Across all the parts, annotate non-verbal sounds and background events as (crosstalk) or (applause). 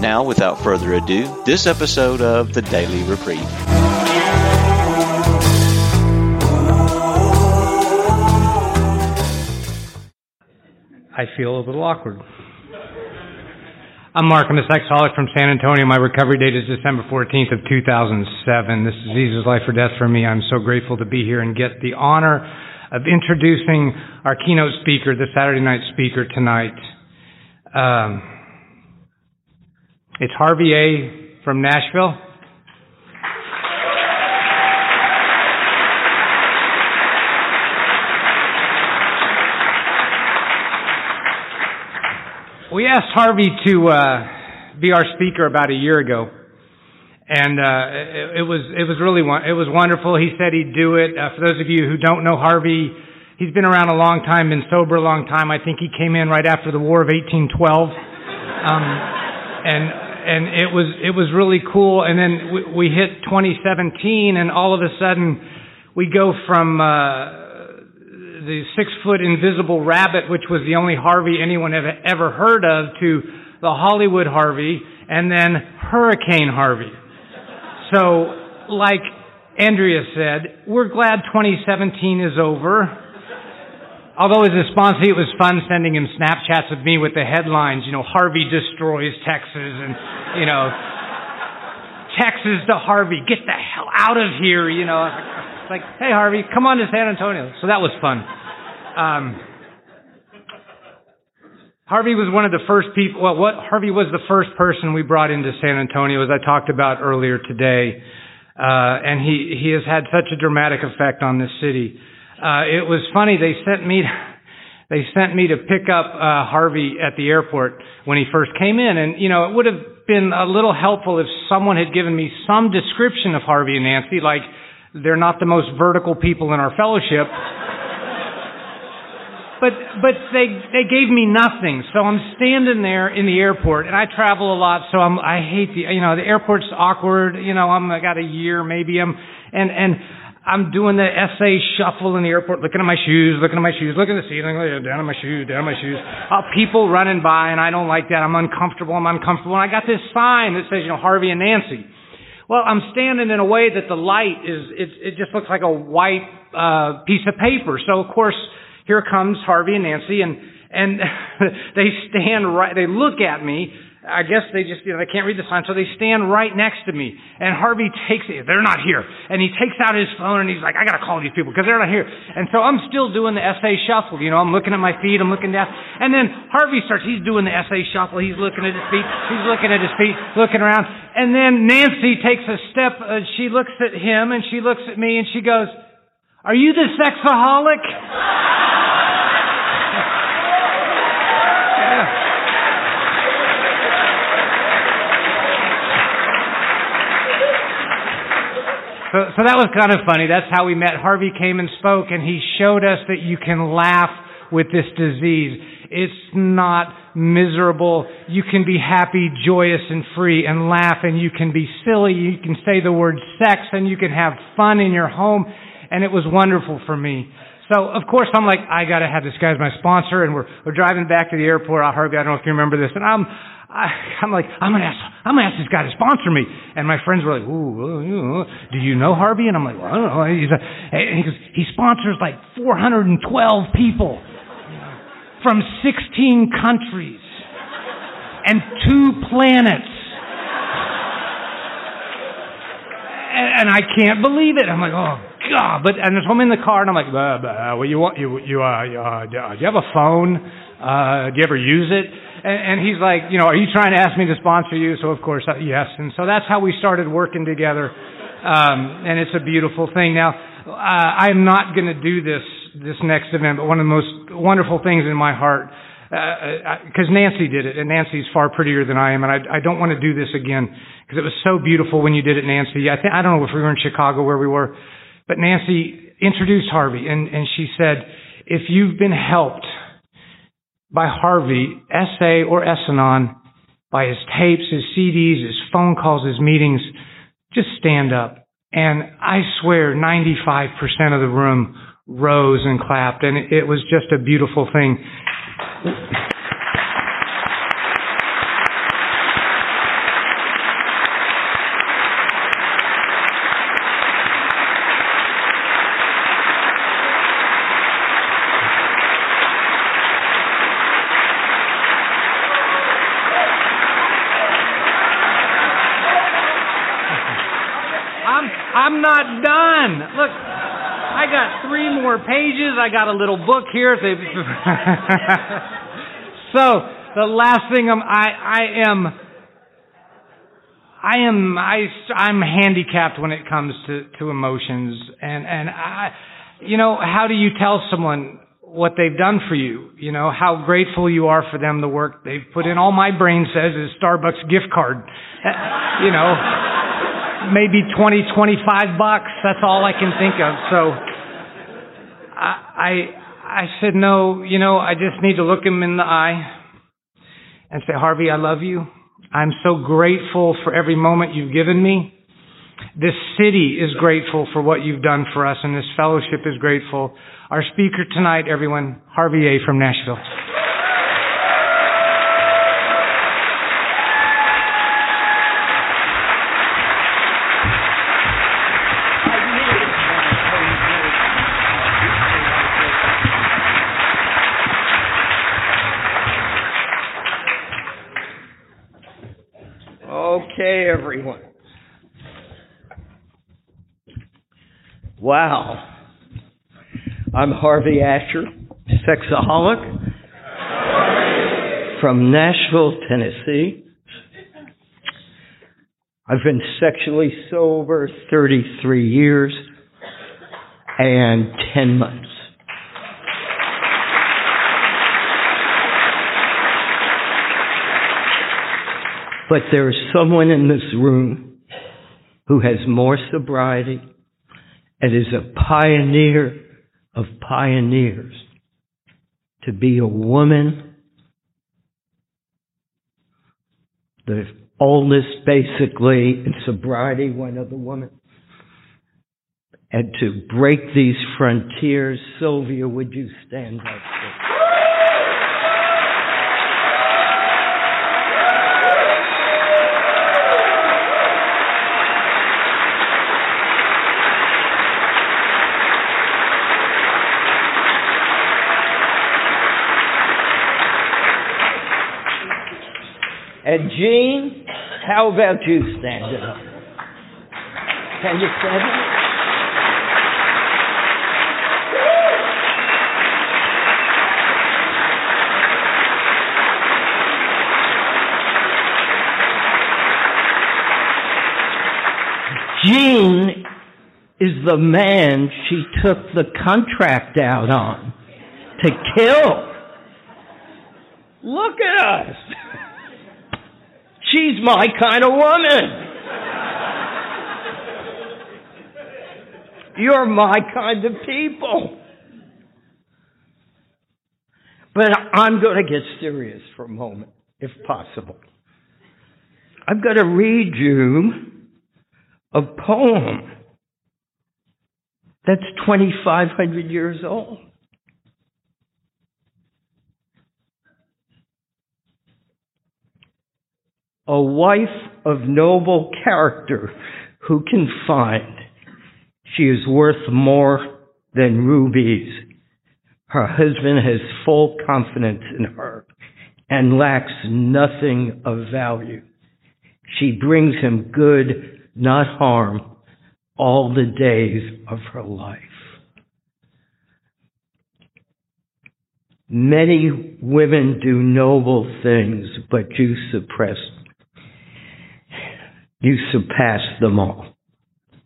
Now, without further ado, this episode of the Daily Reprieve. I feel a little awkward. I'm Mark. I'm a sexaholic from San Antonio. My recovery date is December 14th of 2007. This disease is life or death for me. I'm so grateful to be here and get the honor of introducing our keynote speaker, the Saturday night speaker tonight. Um, it's Harvey A. from Nashville. We asked Harvey to uh, be our speaker about a year ago, and uh, it, it, was it was really it was wonderful. He said he'd do it. Uh, for those of you who don't know Harvey, he's been around a long time, been sober a long time. I think he came in right after the War of 1812, um, and and it was it was really cool. And then we, we hit 2017, and all of a sudden we go from uh, the six foot invisible rabbit, which was the only Harvey anyone have ever heard of, to the Hollywood Harvey, and then Hurricane Harvey. So, like Andrea said, we're glad 2017 is over. Although a sponsor, it was fun sending him Snapchats of me with the headlines, you know, Harvey destroys Texas and, you know, Texas to Harvey, get the hell out of here, you know. It's like, hey Harvey, come on to San Antonio. So that was fun. Um, Harvey was one of the first people, well, what, Harvey was the first person we brought into San Antonio, as I talked about earlier today. Uh, and he, he has had such a dramatic effect on this city. Uh, it was funny. They sent me, they sent me to pick up uh, Harvey at the airport when he first came in, and you know it would have been a little helpful if someone had given me some description of Harvey and Nancy, like they're not the most vertical people in our fellowship. (laughs) but but they they gave me nothing. So I'm standing there in the airport, and I travel a lot, so I'm I hate the you know the airport's awkward. You know I'm I got a year maybe I'm and and I'm doing the SA shuffle in the airport, looking at my shoes, looking at my shoes, looking at the ceiling, down on my shoes, down on my shoes. Uh, people running by, and I don't like that. I'm uncomfortable. I'm uncomfortable. And I got this sign that says, you know, Harvey and Nancy. Well, I'm standing in a way that the light is, it, it just looks like a white uh, piece of paper. So of course, here comes Harvey and Nancy, and and (laughs) they stand right. They look at me I guess they just, you know, they can't read the sign, so they stand right next to me. And Harvey takes it. They're not here. And he takes out his phone and he's like, I gotta call these people because they're not here. And so I'm still doing the SA shuffle. You know, I'm looking at my feet, I'm looking down. And then Harvey starts, he's doing the SA shuffle. He's looking at his feet. He's looking at his feet, looking around. And then Nancy takes a step, uh, she looks at him and she looks at me and she goes, are you the sexaholic? (laughs) So, so that was kind of funny. That's how we met. Harvey came and spoke, and he showed us that you can laugh with this disease. It's not miserable. You can be happy, joyous, and free and laugh, and you can be silly. You can say the word sex, and you can have fun in your home. And it was wonderful for me. So, of course, I'm like, I gotta have this guy as my sponsor, and we're, we're driving back to the airport. Harvey, I don't know if you remember this, and I'm, I, I'm like, I'm gonna ask, I'm gonna ask this guy to sponsor me. And my friends were like, ooh, do you know Harvey? And I'm like, well, I don't know. He's a, and he goes, he sponsors like 412 people from 16 countries and two planets. And, and I can't believe it. I'm like, oh God! But and so I'm in the car and I'm like, bah, bah, well, you want you you uh, uh, do you have a phone? Uh, do you ever use it? And, and he's like, you know, are you trying to ask me to sponsor you? So of course, uh, yes. And so that's how we started working together. Um, and it's a beautiful thing. Now, uh, I'm not going to do this this next event, but one of the most wonderful things in my heart because uh, uh, Nancy did it, and Nancy's far prettier than I am, and I, I don't want to do this again because it was so beautiful when you did it, Nancy. I think I don't know if we were in Chicago where we were, but Nancy introduced Harvey, and and she said, if you've been helped by Harvey, SA or S-Anon, by his tapes, his CDs, his phone calls, his meetings, just stand up. And I swear 95% of the room rose and clapped, and it was just a beautiful thing. Three more pages. I got a little book here. (laughs) So the last thing I'm, I, I am, I am, I, I'm handicapped when it comes to, to emotions. And, and I, you know, how do you tell someone what they've done for you? You know, how grateful you are for them, the work they've put in. All my brain says is Starbucks gift card. Eh, you know, maybe 20, 25 bucks. That's all I can think of. So I, I I said, no, you know, I just need to look him in the eye and say, Harvey, I love you. I'm so grateful for every moment you've given me. This city is grateful for what you've done for us, and this fellowship is grateful. Our speaker tonight, everyone, Harvey A. from Nashville. Everyone. Wow. I'm Harvey Asher, sexaholic from Nashville, Tennessee. I've been sexually sober 33 years and 10 months. But there is someone in this room who has more sobriety and is a pioneer of pioneers. To be a woman, the oldest basically in sobriety, one of the women, and to break these frontiers. Sylvia, would you stand up? And Jean, how about you standing up? Can you stand up? Jean is the man she took the contract out on to kill. Look at us. She's my kind of woman. You're my kind of people. But I'm going to get serious for a moment, if possible. I'm going to read you a poem that's 2,500 years old. A wife of noble character who can find she is worth more than rubies. Her husband has full confidence in her and lacks nothing of value. She brings him good, not harm, all the days of her life. Many women do noble things, but you suppress you surpass them all.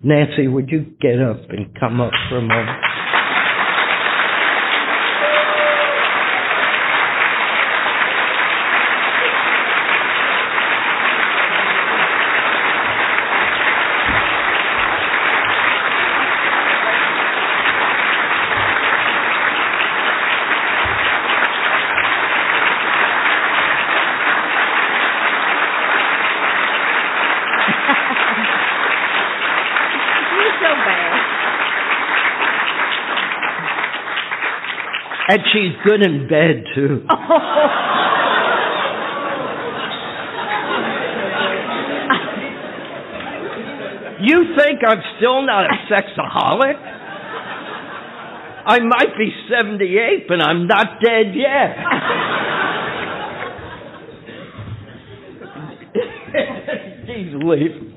Nancy, would you get up and come up for a moment? And she's good in bed, too. (laughs) you think I'm still not a sexaholic? I might be 78, but I'm not dead yet. (laughs) He's leaving.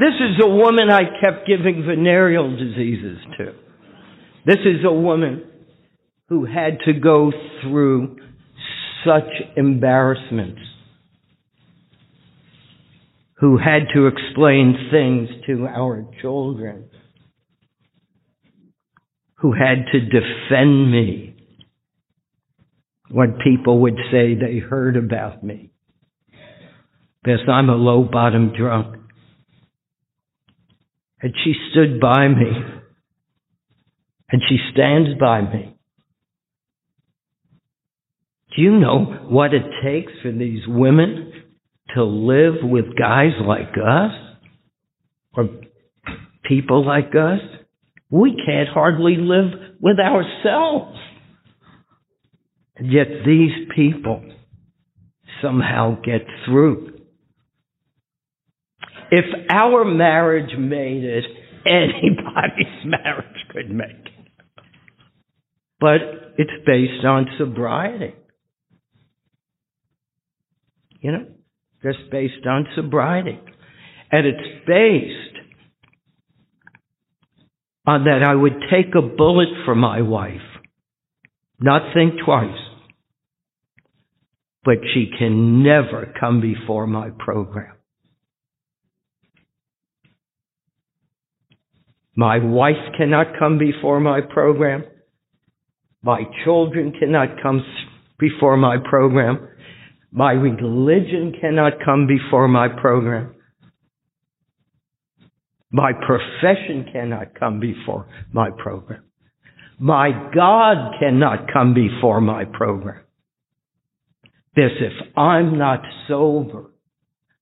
This is a woman I kept giving venereal diseases to. This is a woman who had to go through such embarrassments, who had to explain things to our children, who had to defend me when people would say they heard about me. Because I'm a low bottom drunk. And she stood by me. And she stands by me. Do you know what it takes for these women to live with guys like us? Or people like us? We can't hardly live with ourselves. And yet these people somehow get through. If our marriage made it, (laughs) anybody's marriage could make it. But it's based on sobriety. You know, just based on sobriety. And it's based on uh, that I would take a bullet for my wife, not think twice. But she can never come before my program. My wife cannot come before my program. My children cannot come before my program. My religion cannot come before my program. My profession cannot come before my program. My God cannot come before my program. This, if I'm not sober,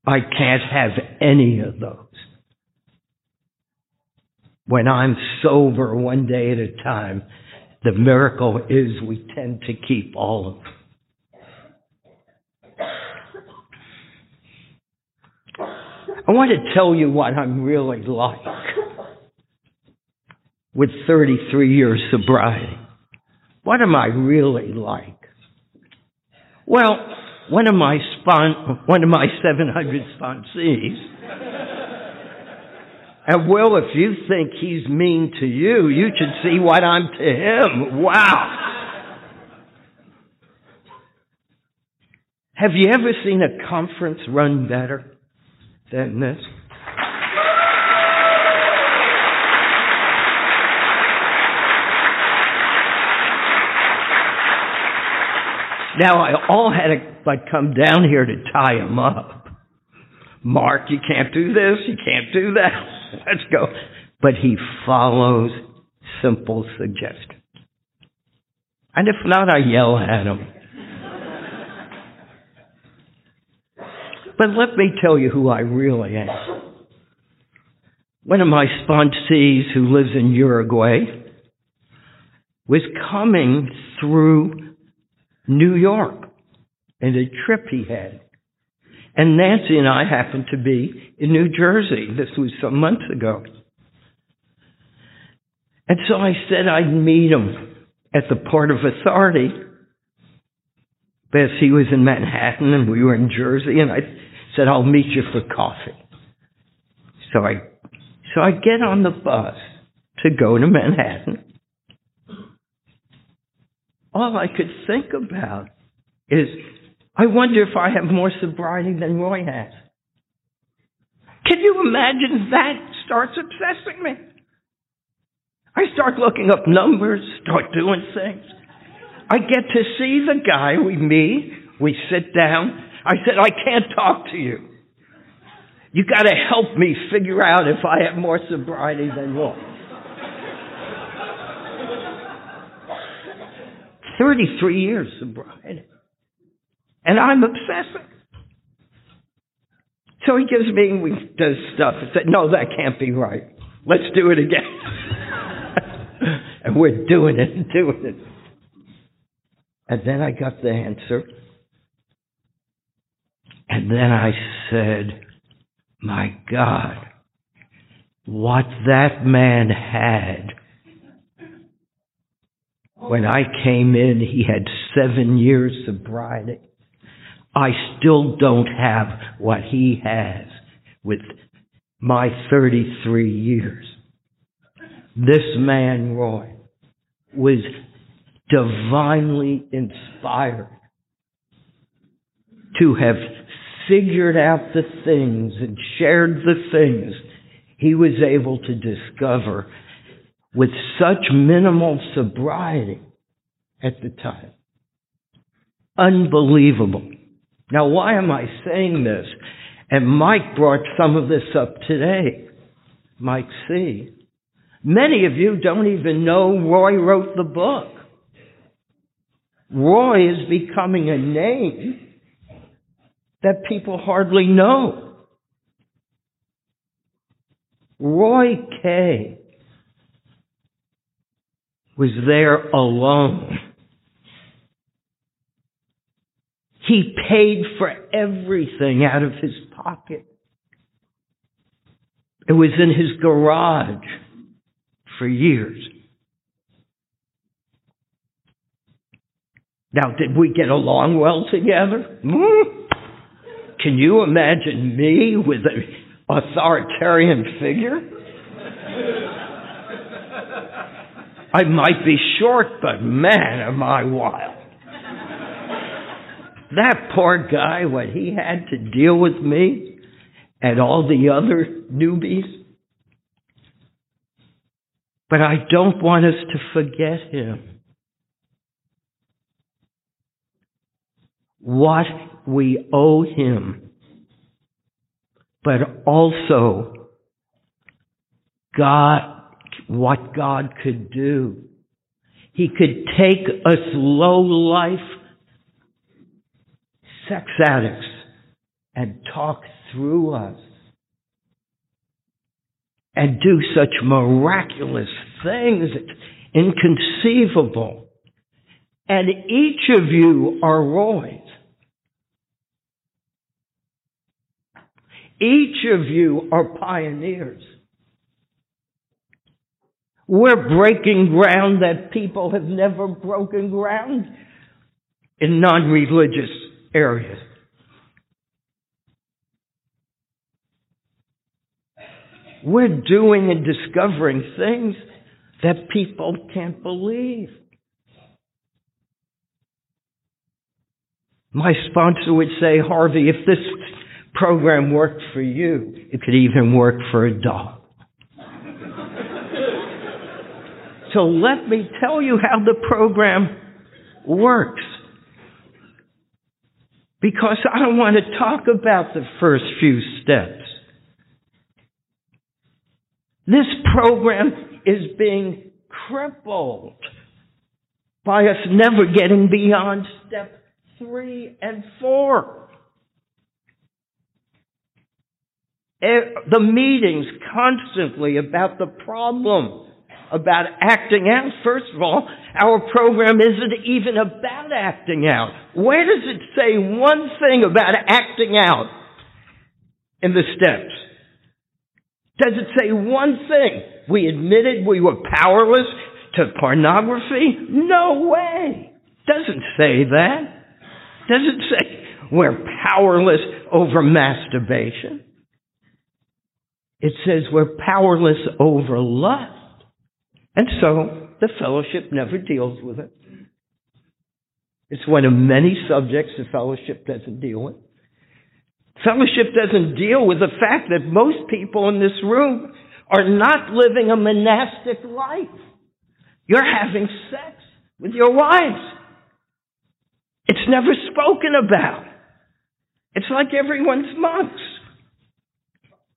I can't have any of those when I'm sober one day at a time, the miracle is we tend to keep all of them. I want to tell you what I'm really like with 33 years sobriety. What am I really like? Well, one of my spon- one of my 700 sponsees and Will, if you think he's mean to you, you should see what I'm to him. Wow. Have you ever seen a conference run better than this? Now, I all had to like come down here to tie him up. Mark, you can't do this, you can't do that. (laughs) Let's go. But he follows simple suggestions. And if not, I yell at him. but let me tell you who I really am. One of my sponsees who lives in Uruguay was coming through New York in a trip he had. And Nancy and I happened to be in New Jersey. This was some months ago. And so I said I'd meet him at the Port of Authority because he was in Manhattan and we were in Jersey. And I said, I'll meet you for coffee. So I, so I get on the bus to go to Manhattan. All I could think about is I wonder if I have more sobriety than Roy has. Can you imagine that starts obsessing me? I start looking up numbers, start doing things. I get to see the guy, we meet, we sit down. I said, I can't talk to you. You gotta help me figure out if I have more sobriety than Roy. 33 years sobriety. And I'm obsessive. So he gives me, we does stuff. I said, no, that can't be right. Let's do it again. (laughs) And we're doing it and doing it. And then I got the answer. And then I said, My God, what that man had. When I came in, he had seven years sobriety. I still don't have what he has with my 33 years. This man, Roy, was divinely inspired to have figured out the things and shared the things he was able to discover with such minimal sobriety at the time. Unbelievable. Now, why am I saying this? And Mike brought some of this up today. Mike C. Many of you don't even know Roy wrote the book. Roy is becoming a name that people hardly know. Roy K. was there alone. He paid for everything out of his pocket. It was in his garage for years. Now, did we get along well together? Hmm? Can you imagine me with an authoritarian figure? I might be short, but man, am I wild. That poor guy, what he had to deal with me and all the other newbies. But I don't want us to forget him. What we owe him, but also God, what God could do. He could take us low life sex addicts and talk through us and do such miraculous things. It's inconceivable. And each of you are Roys. Each of you are pioneers. We're breaking ground that people have never broken ground in non-religious areas. We're doing and discovering things that people can't believe. My sponsor would say, Harvey, if this program worked for you, it could even work for a dog. so let me tell you how the program works. Because I don't want to talk about the first few steps. This program is being crippled by us never getting beyond step three and four. Eh, the meetings constantly about the problem, about acting out. First of all, our program isn't even about acting out. Where does it say one thing about acting out in the steps? Does it say one thing? We admitted we were powerless to pornography? No way. Doesn't say that. Doesn't say we're powerless over masturbation. It says we're powerless over lust. And so the fellowship never deals with it. It's one of many subjects the fellowship doesn't deal with. Fellowship doesn't deal with the fact that most people in this room are not living a monastic life. You're having sex with your wives. It's never spoken about. It's like everyone's monks.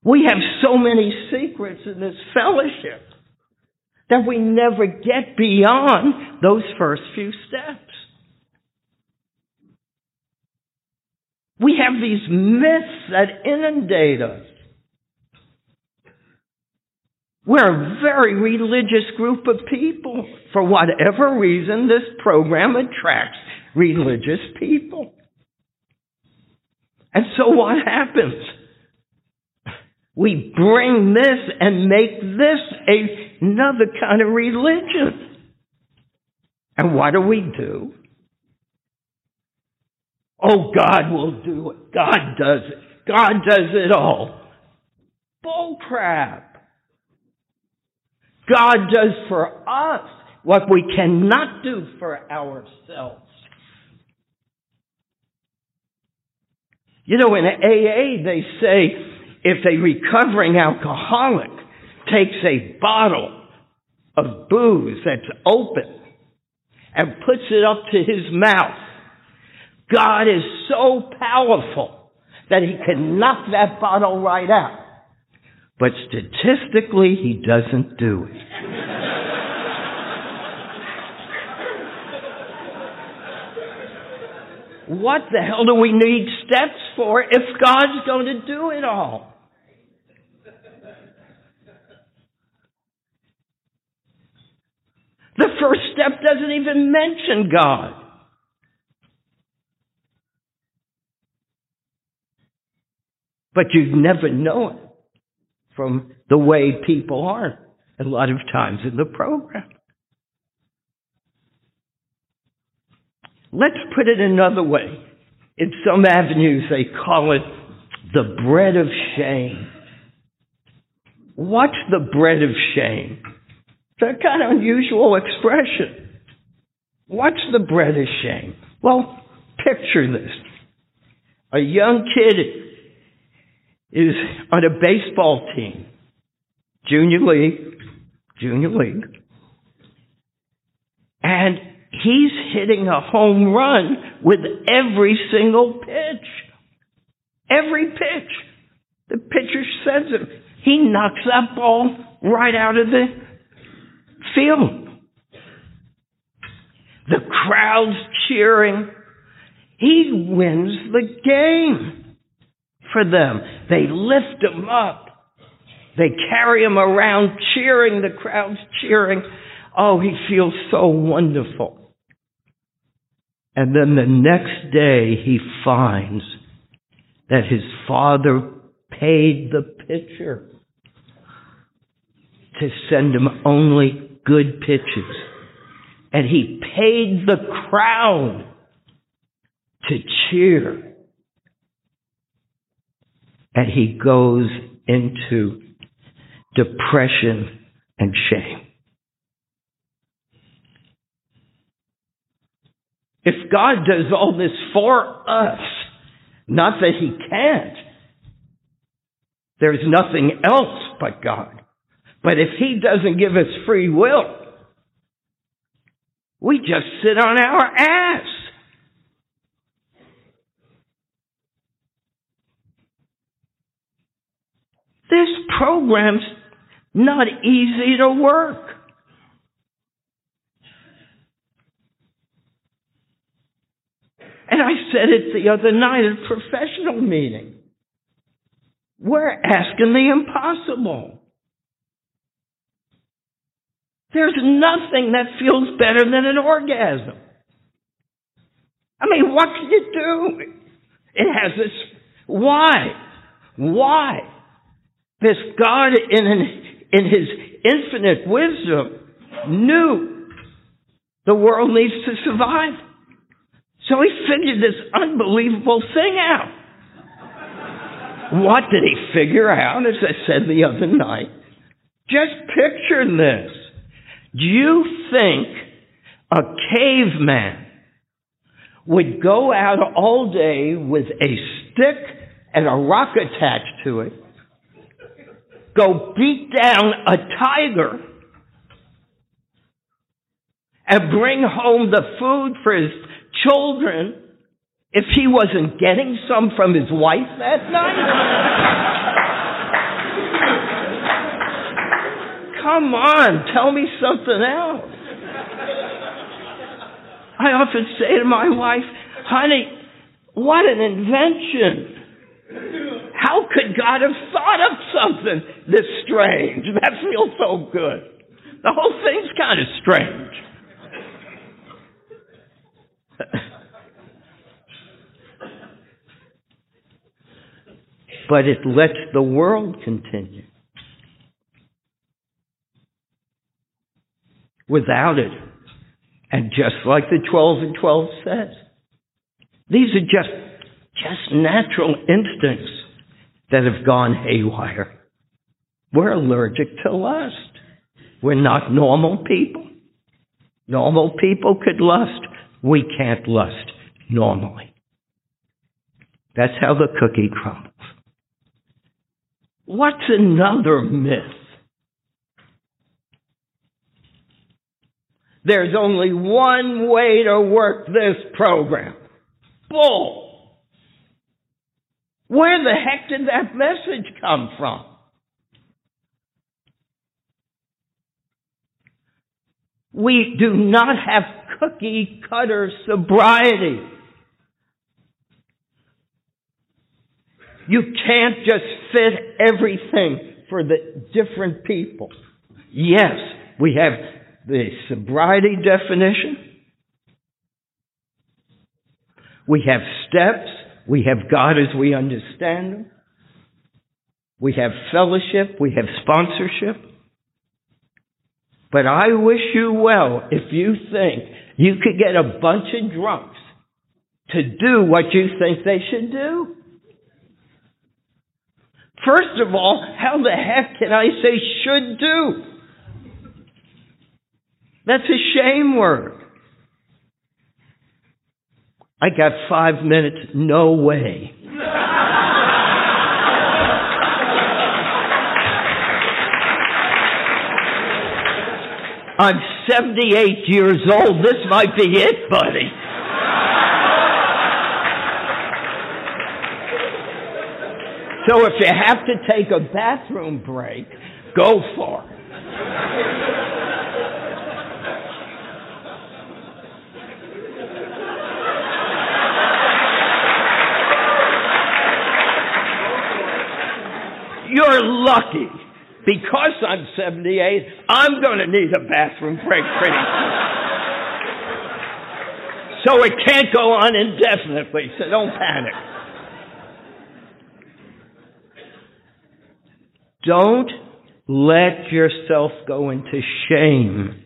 We have so many secrets in this fellowship that we never get beyond those first few steps. We have these myths that inundate us. We're a very religious group of people. For whatever reason, this program attracts religious people. And so what happens? We bring this and make this a, another kind of religion. And what do we do? Oh, God will do it. God does it. God does it all. Bull crap. God does for us what we cannot do for ourselves. You know, in AA, they say if a recovering alcoholic takes a bottle of booze that's open and puts it up to his mouth, God is so powerful that he can knock that bottle right out. But statistically, he doesn't do it. what the hell do we need steps for if God's going to do it all? The first step doesn't even mention God. But you'd never know it from the way people are a lot of times in the program. Let's put it another way. In some avenues, they call it the bread of shame. What's the bread of shame? It's a kind of unusual expression. What's the bread of shame? Well, picture this. A young kid is on a baseball team, junior league, junior league, and he's hitting a home run with every single pitch. Every pitch. The pitcher sends him. He knocks that ball right out of the field. The crowd's cheering. He wins the game for them. They lift him up. They carry him around cheering. The crowd's cheering. Oh, he feels so wonderful. And then the next day he finds that his father paid the pitcher to send him only good pitches. And he paid the crowd to cheer. And he goes into depression and shame. If God does all this for us, not that He can't, there's nothing else but God. But if He doesn't give us free will, we just sit on our ass. This program's not easy to work. And I said it the other night at a professional meeting. We're asking the impossible. There's nothing that feels better than an orgasm. I mean, what can you do? It has this. Why? Why? This God in, in His infinite wisdom knew the world needs to survive. So he figured this unbelievable thing out. What did he figure out? As I said the other night, just picture this. Do you think a caveman would go out all day with a stick and a rock attached to it, go beat down a tiger, and bring home the food for his children if he wasn't getting some from his wife that night? Come on, tell me something else. I often say to my wife, honey, what an invention. How could God have thought of something this strange? That feels so good. The whole thing's kind of strange. (laughs) but it lets the world continue. Without it, and just like the 12 and 12 says, these are just, just natural instincts that have gone haywire. We're allergic to lust. We're not normal people. Normal people could lust. We can't lust normally. That's how the cookie crumbles. What's another myth? There's only one way to work this program. Bull. Where the heck did that message come from? We do not have cookie cutter sobriety. You can't just fit everything for the different people. Yes, we have the sobriety definition. We have steps. We have God as we understand Him. We have fellowship. We have sponsorship. But I wish you well if you think you could get a bunch of drunks to do what you think they should do. First of all, how the heck can I say should do? That's a shame word. I got five minutes, no way. I'm 78 years old. This might be it, buddy. So if you have to take a bathroom break, go for it. You're lucky. Because I'm 78, I'm going to need a bathroom break pretty So it can't go on indefinitely, so don't panic. Don't let yourself go into shame.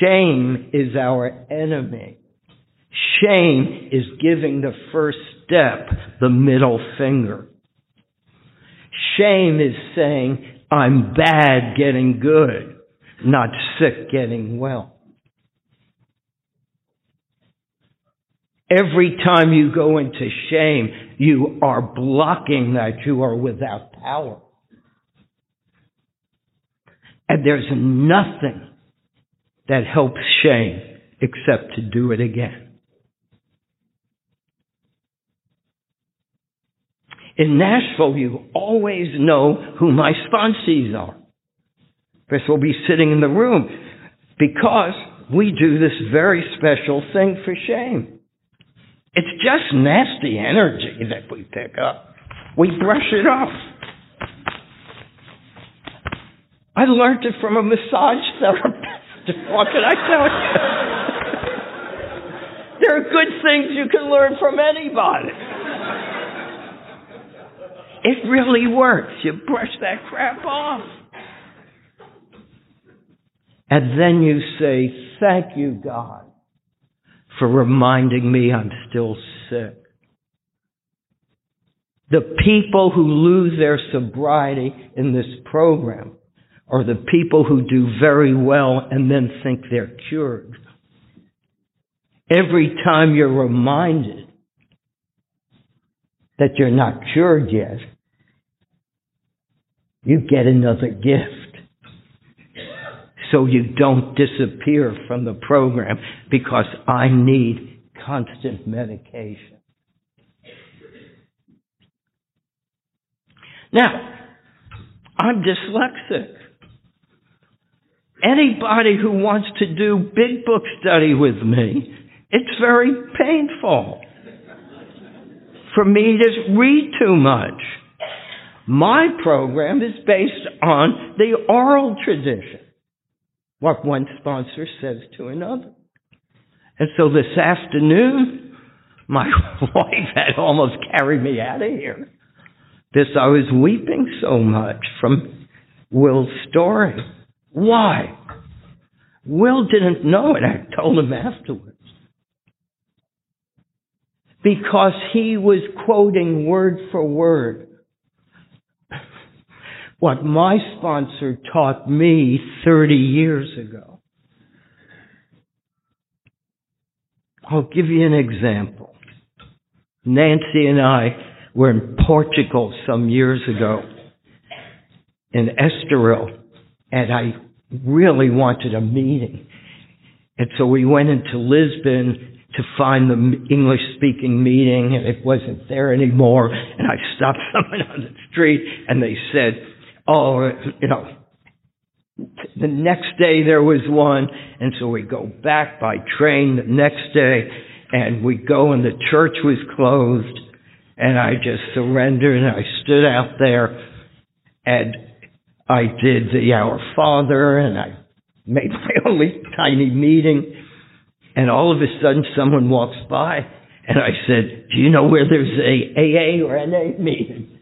Shame is our enemy. Shame is giving the first step, the middle finger. Shame is saying, I'm bad getting good, not sick getting well. Every time you go into shame, you are blocking that you are without power. And there's nothing that helps shame except to do it again. In Nashville, you always know who my sponsees are. This will be sitting in the room because we do this very special thing for shame. It's just nasty energy that we pick up. We brush it off. I learned it from a massage therapist. (laughs) what can I tell you? (laughs) there are good things you can learn from anybody. It really works. You brush that crap off. And then you say, Thank you, God for reminding me I'm still sick. The people who lose their sobriety in this program are the people who do very well and then think they're cured. Every time you're reminded that you're not cured yet, you get another gift so you don't disappear from the program because I need constant medication. Now, I'm dyslexic. Anybody who wants to do big book study with me, it's very painful. for me to read too much. My program is based on the oral tradition, what one sponsor says to another. And so this afternoon, my (laughs) wife had almost carried me out of here. This, I was weeping so much from Will's story. Why? Will didn't know it. I told him afterwards. Because he was quoting word for word what my sponsor taught me 30 years ago. I'll give you an example. Nancy and I were in Portugal some years ago in Estoril, and I really wanted a meeting. And so we went into Lisbon to find the English speaking meeting, and it wasn't there anymore. And I stopped (laughs) someone on the street, and they said, Oh, oh, you know, the next day there was one, and so we go back by train the next day, and we go, and the church was closed, and I just surrendered, and I stood out there, and I did the Our Father, and I made my (laughs) only tiny meeting, and all of a sudden someone walks by, and I said, "Do you know where there's a AA or NA meeting?"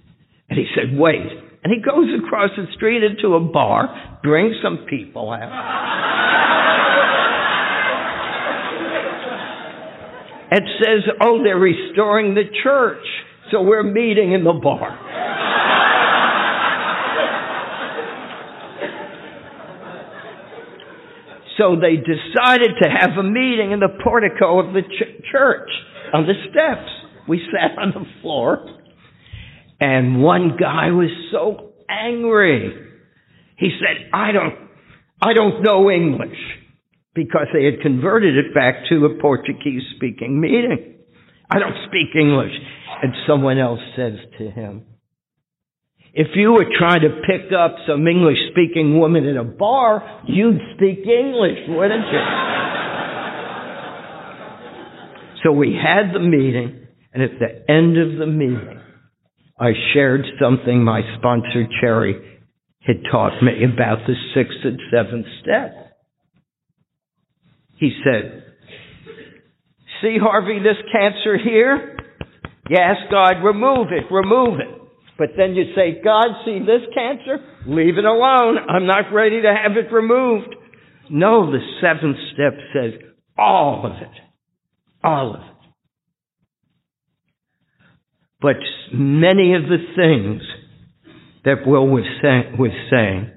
And he said, "Wait." And he goes across the street into a bar, brings some people out. and says, Oh, they're restoring the church. So we're meeting in the bar. So they decided to have a meeting in the portico of the ch- church on the steps. We sat on the floor, and one guy was so angry. He said, "I don't, I don't know English," because they had converted it back to a Portuguese-speaking meeting. I don't speak English, and someone else says to him, if you were trying to pick up some English speaking woman in a bar, you'd speak English, wouldn't you? so we had the meeting, and at the end of the meeting, I shared something my sponsor, Cherry, had taught me about the sixth and seventh step. He said, See, Harvey, this cancer here? You ask God, remove it, remove it. But then you say, God, see this cancer? Leave it alone. I'm not ready to have it removed. No, the seventh step says all of it. All of it. But many of the things that Will was, say, was saying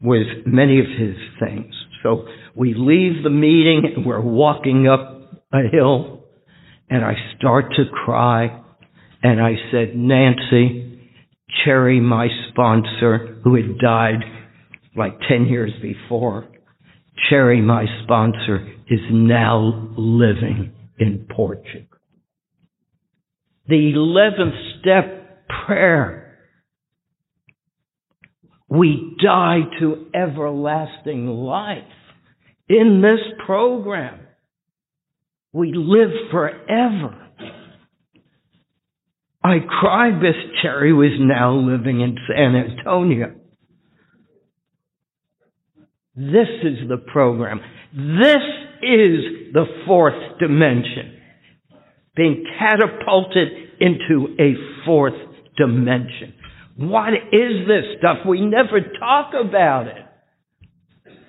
was many of his things. So we leave the meeting and we're walking up a hill and I start to cry and I said, Nancy, Cherry, my sponsor, who had died like 10 years before, Cherry, my sponsor, is now living in Portugal. The 11th step prayer. We die to everlasting life. In this program, we live forever. I cried Miss Cherry was now living in San Antonio. This is the program. This is the fourth dimension. Being catapulted into a fourth dimension. What is this stuff? We never talk about it.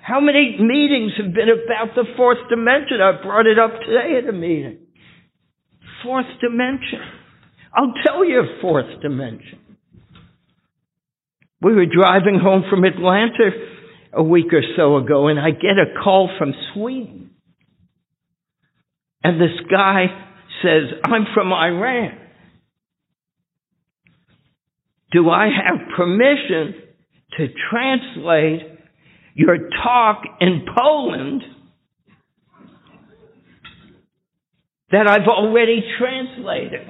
How many meetings have been about the fourth dimension? I brought it up today at a meeting. Fourth dimension. I'll tell you fourth dimension. We were driving home from Atlanta a week or so ago, and I get a call from Sweden. And this guy says, I'm from Iran. Do I have permission to translate your talk in Poland that I've already translated?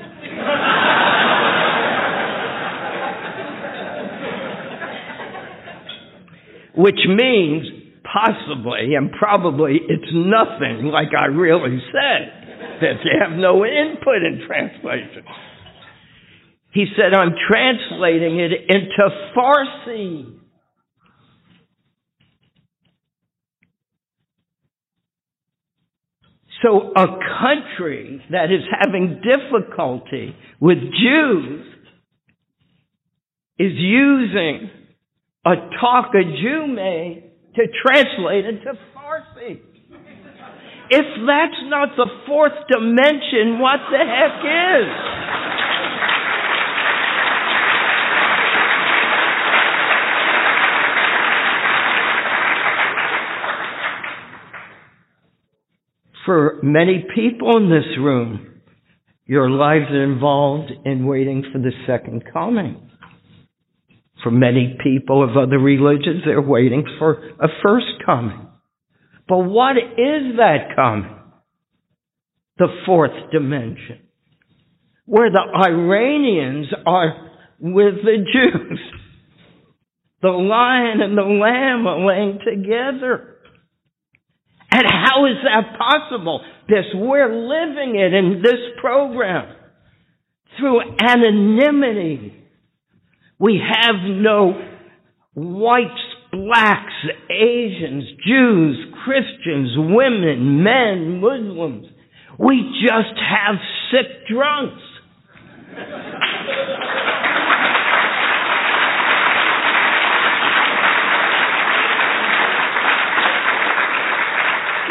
Which means possibly and probably it's nothing like I really said that You have no input in translation. He said, I'm translating it into Farsi. So a country that is having difficulty with Jews is using a talk a Jew made to translate into Farsi. If that's not the fourth dimension, what the heck is? For many people in this room, your lives are involved in waiting for the second coming. For many people of other religions, they're waiting for a first coming. But what is that coming? The fourth dimension. Where the Iranians are with the Jews. The lion and the lamb are laying together. And how is that possible? This, we're living it in this program. Through anonymity. We have no whites, blacks, Asians, Jews, Christians, women, men, Muslims. We just have sick drunks.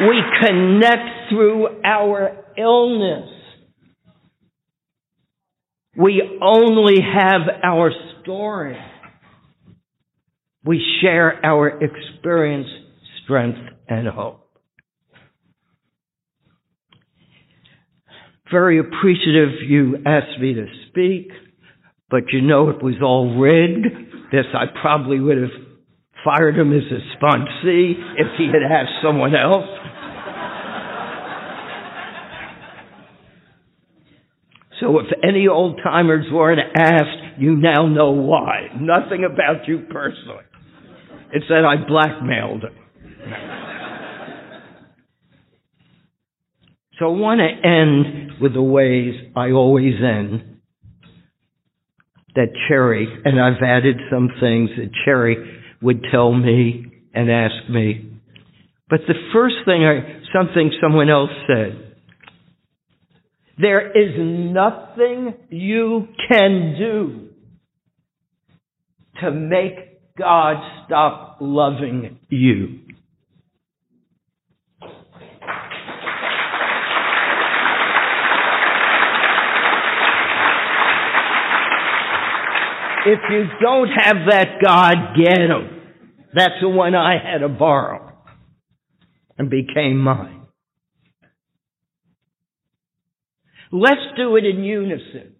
We connect through our illness. We only have our story. We share our experience, strength, and hope. Very appreciative you asked me to speak, but you know it was all rigged. This I probably would have fired him as a sponsee if he had asked someone else. So if any old timers weren't asked, you now know why. Nothing about you personally. It's that I blackmailed him. so I want to end with the ways I always end. That Cherry, and I've added some things that Cherry would tell me and ask me. But the first thing I, something someone else said, there is nothing you can do to make God stop loving you. If you don't have that God, get him. That's the one I had to borrow and became mine. Let's do it in unison.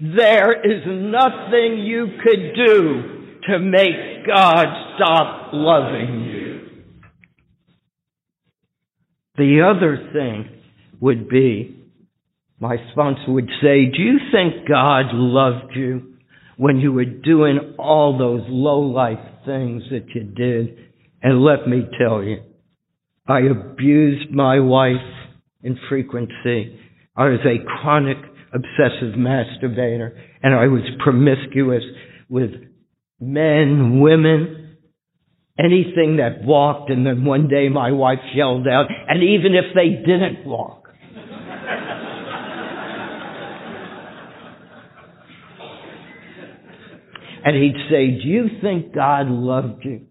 There is nothing you could do to make God stop loving you. The other thing would be, my sponsor would say, do you think God loved you when you were doing all those low life things that you did? And let me tell you, I abused my wife in frequency. I was a chronic obsessive masturbator and I was promiscuous with men, women, anything that walked and then one day my wife yelled out, and even if they didn't walk. And he'd say, do you think God loved you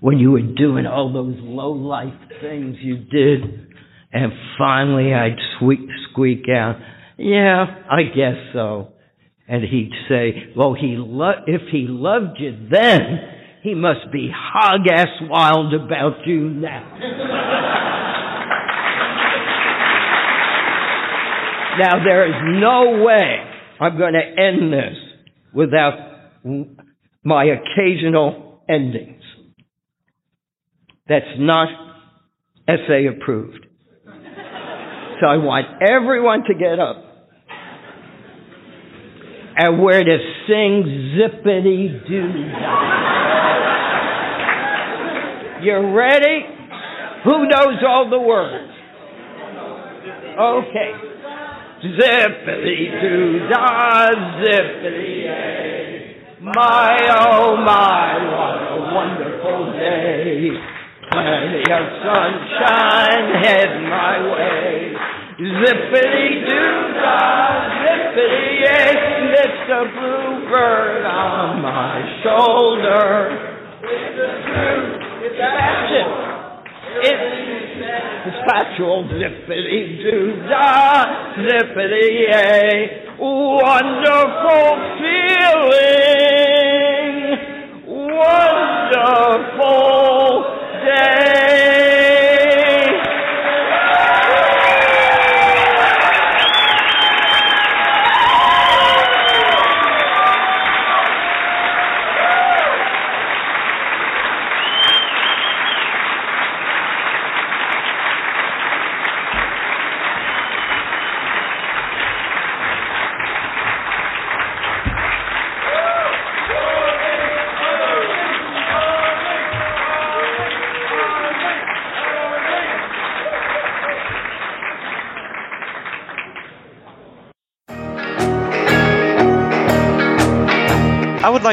when you were doing all those low life things you did? And finally I'd squeak, squeak out, yeah, I guess so. And he'd say, well, he lo- if he loved you then, he must be hog ass wild about you now. (laughs) now there is no way I'm going to end this without my occasional endings. That's not SA approved. So I want everyone to get up. And we're to sing zippity doo You ready? Who knows all the words? Okay. Zippity doo dah, zippity. My oh my, what a wonderful day. Plenty of sunshine head my way. Zippity doo dah, zippity. It's a bluebird on my shoulder. It's a true, it's fashion. It's spatule zippity doo dah, zippity yay. Wonderful feeling, wonderful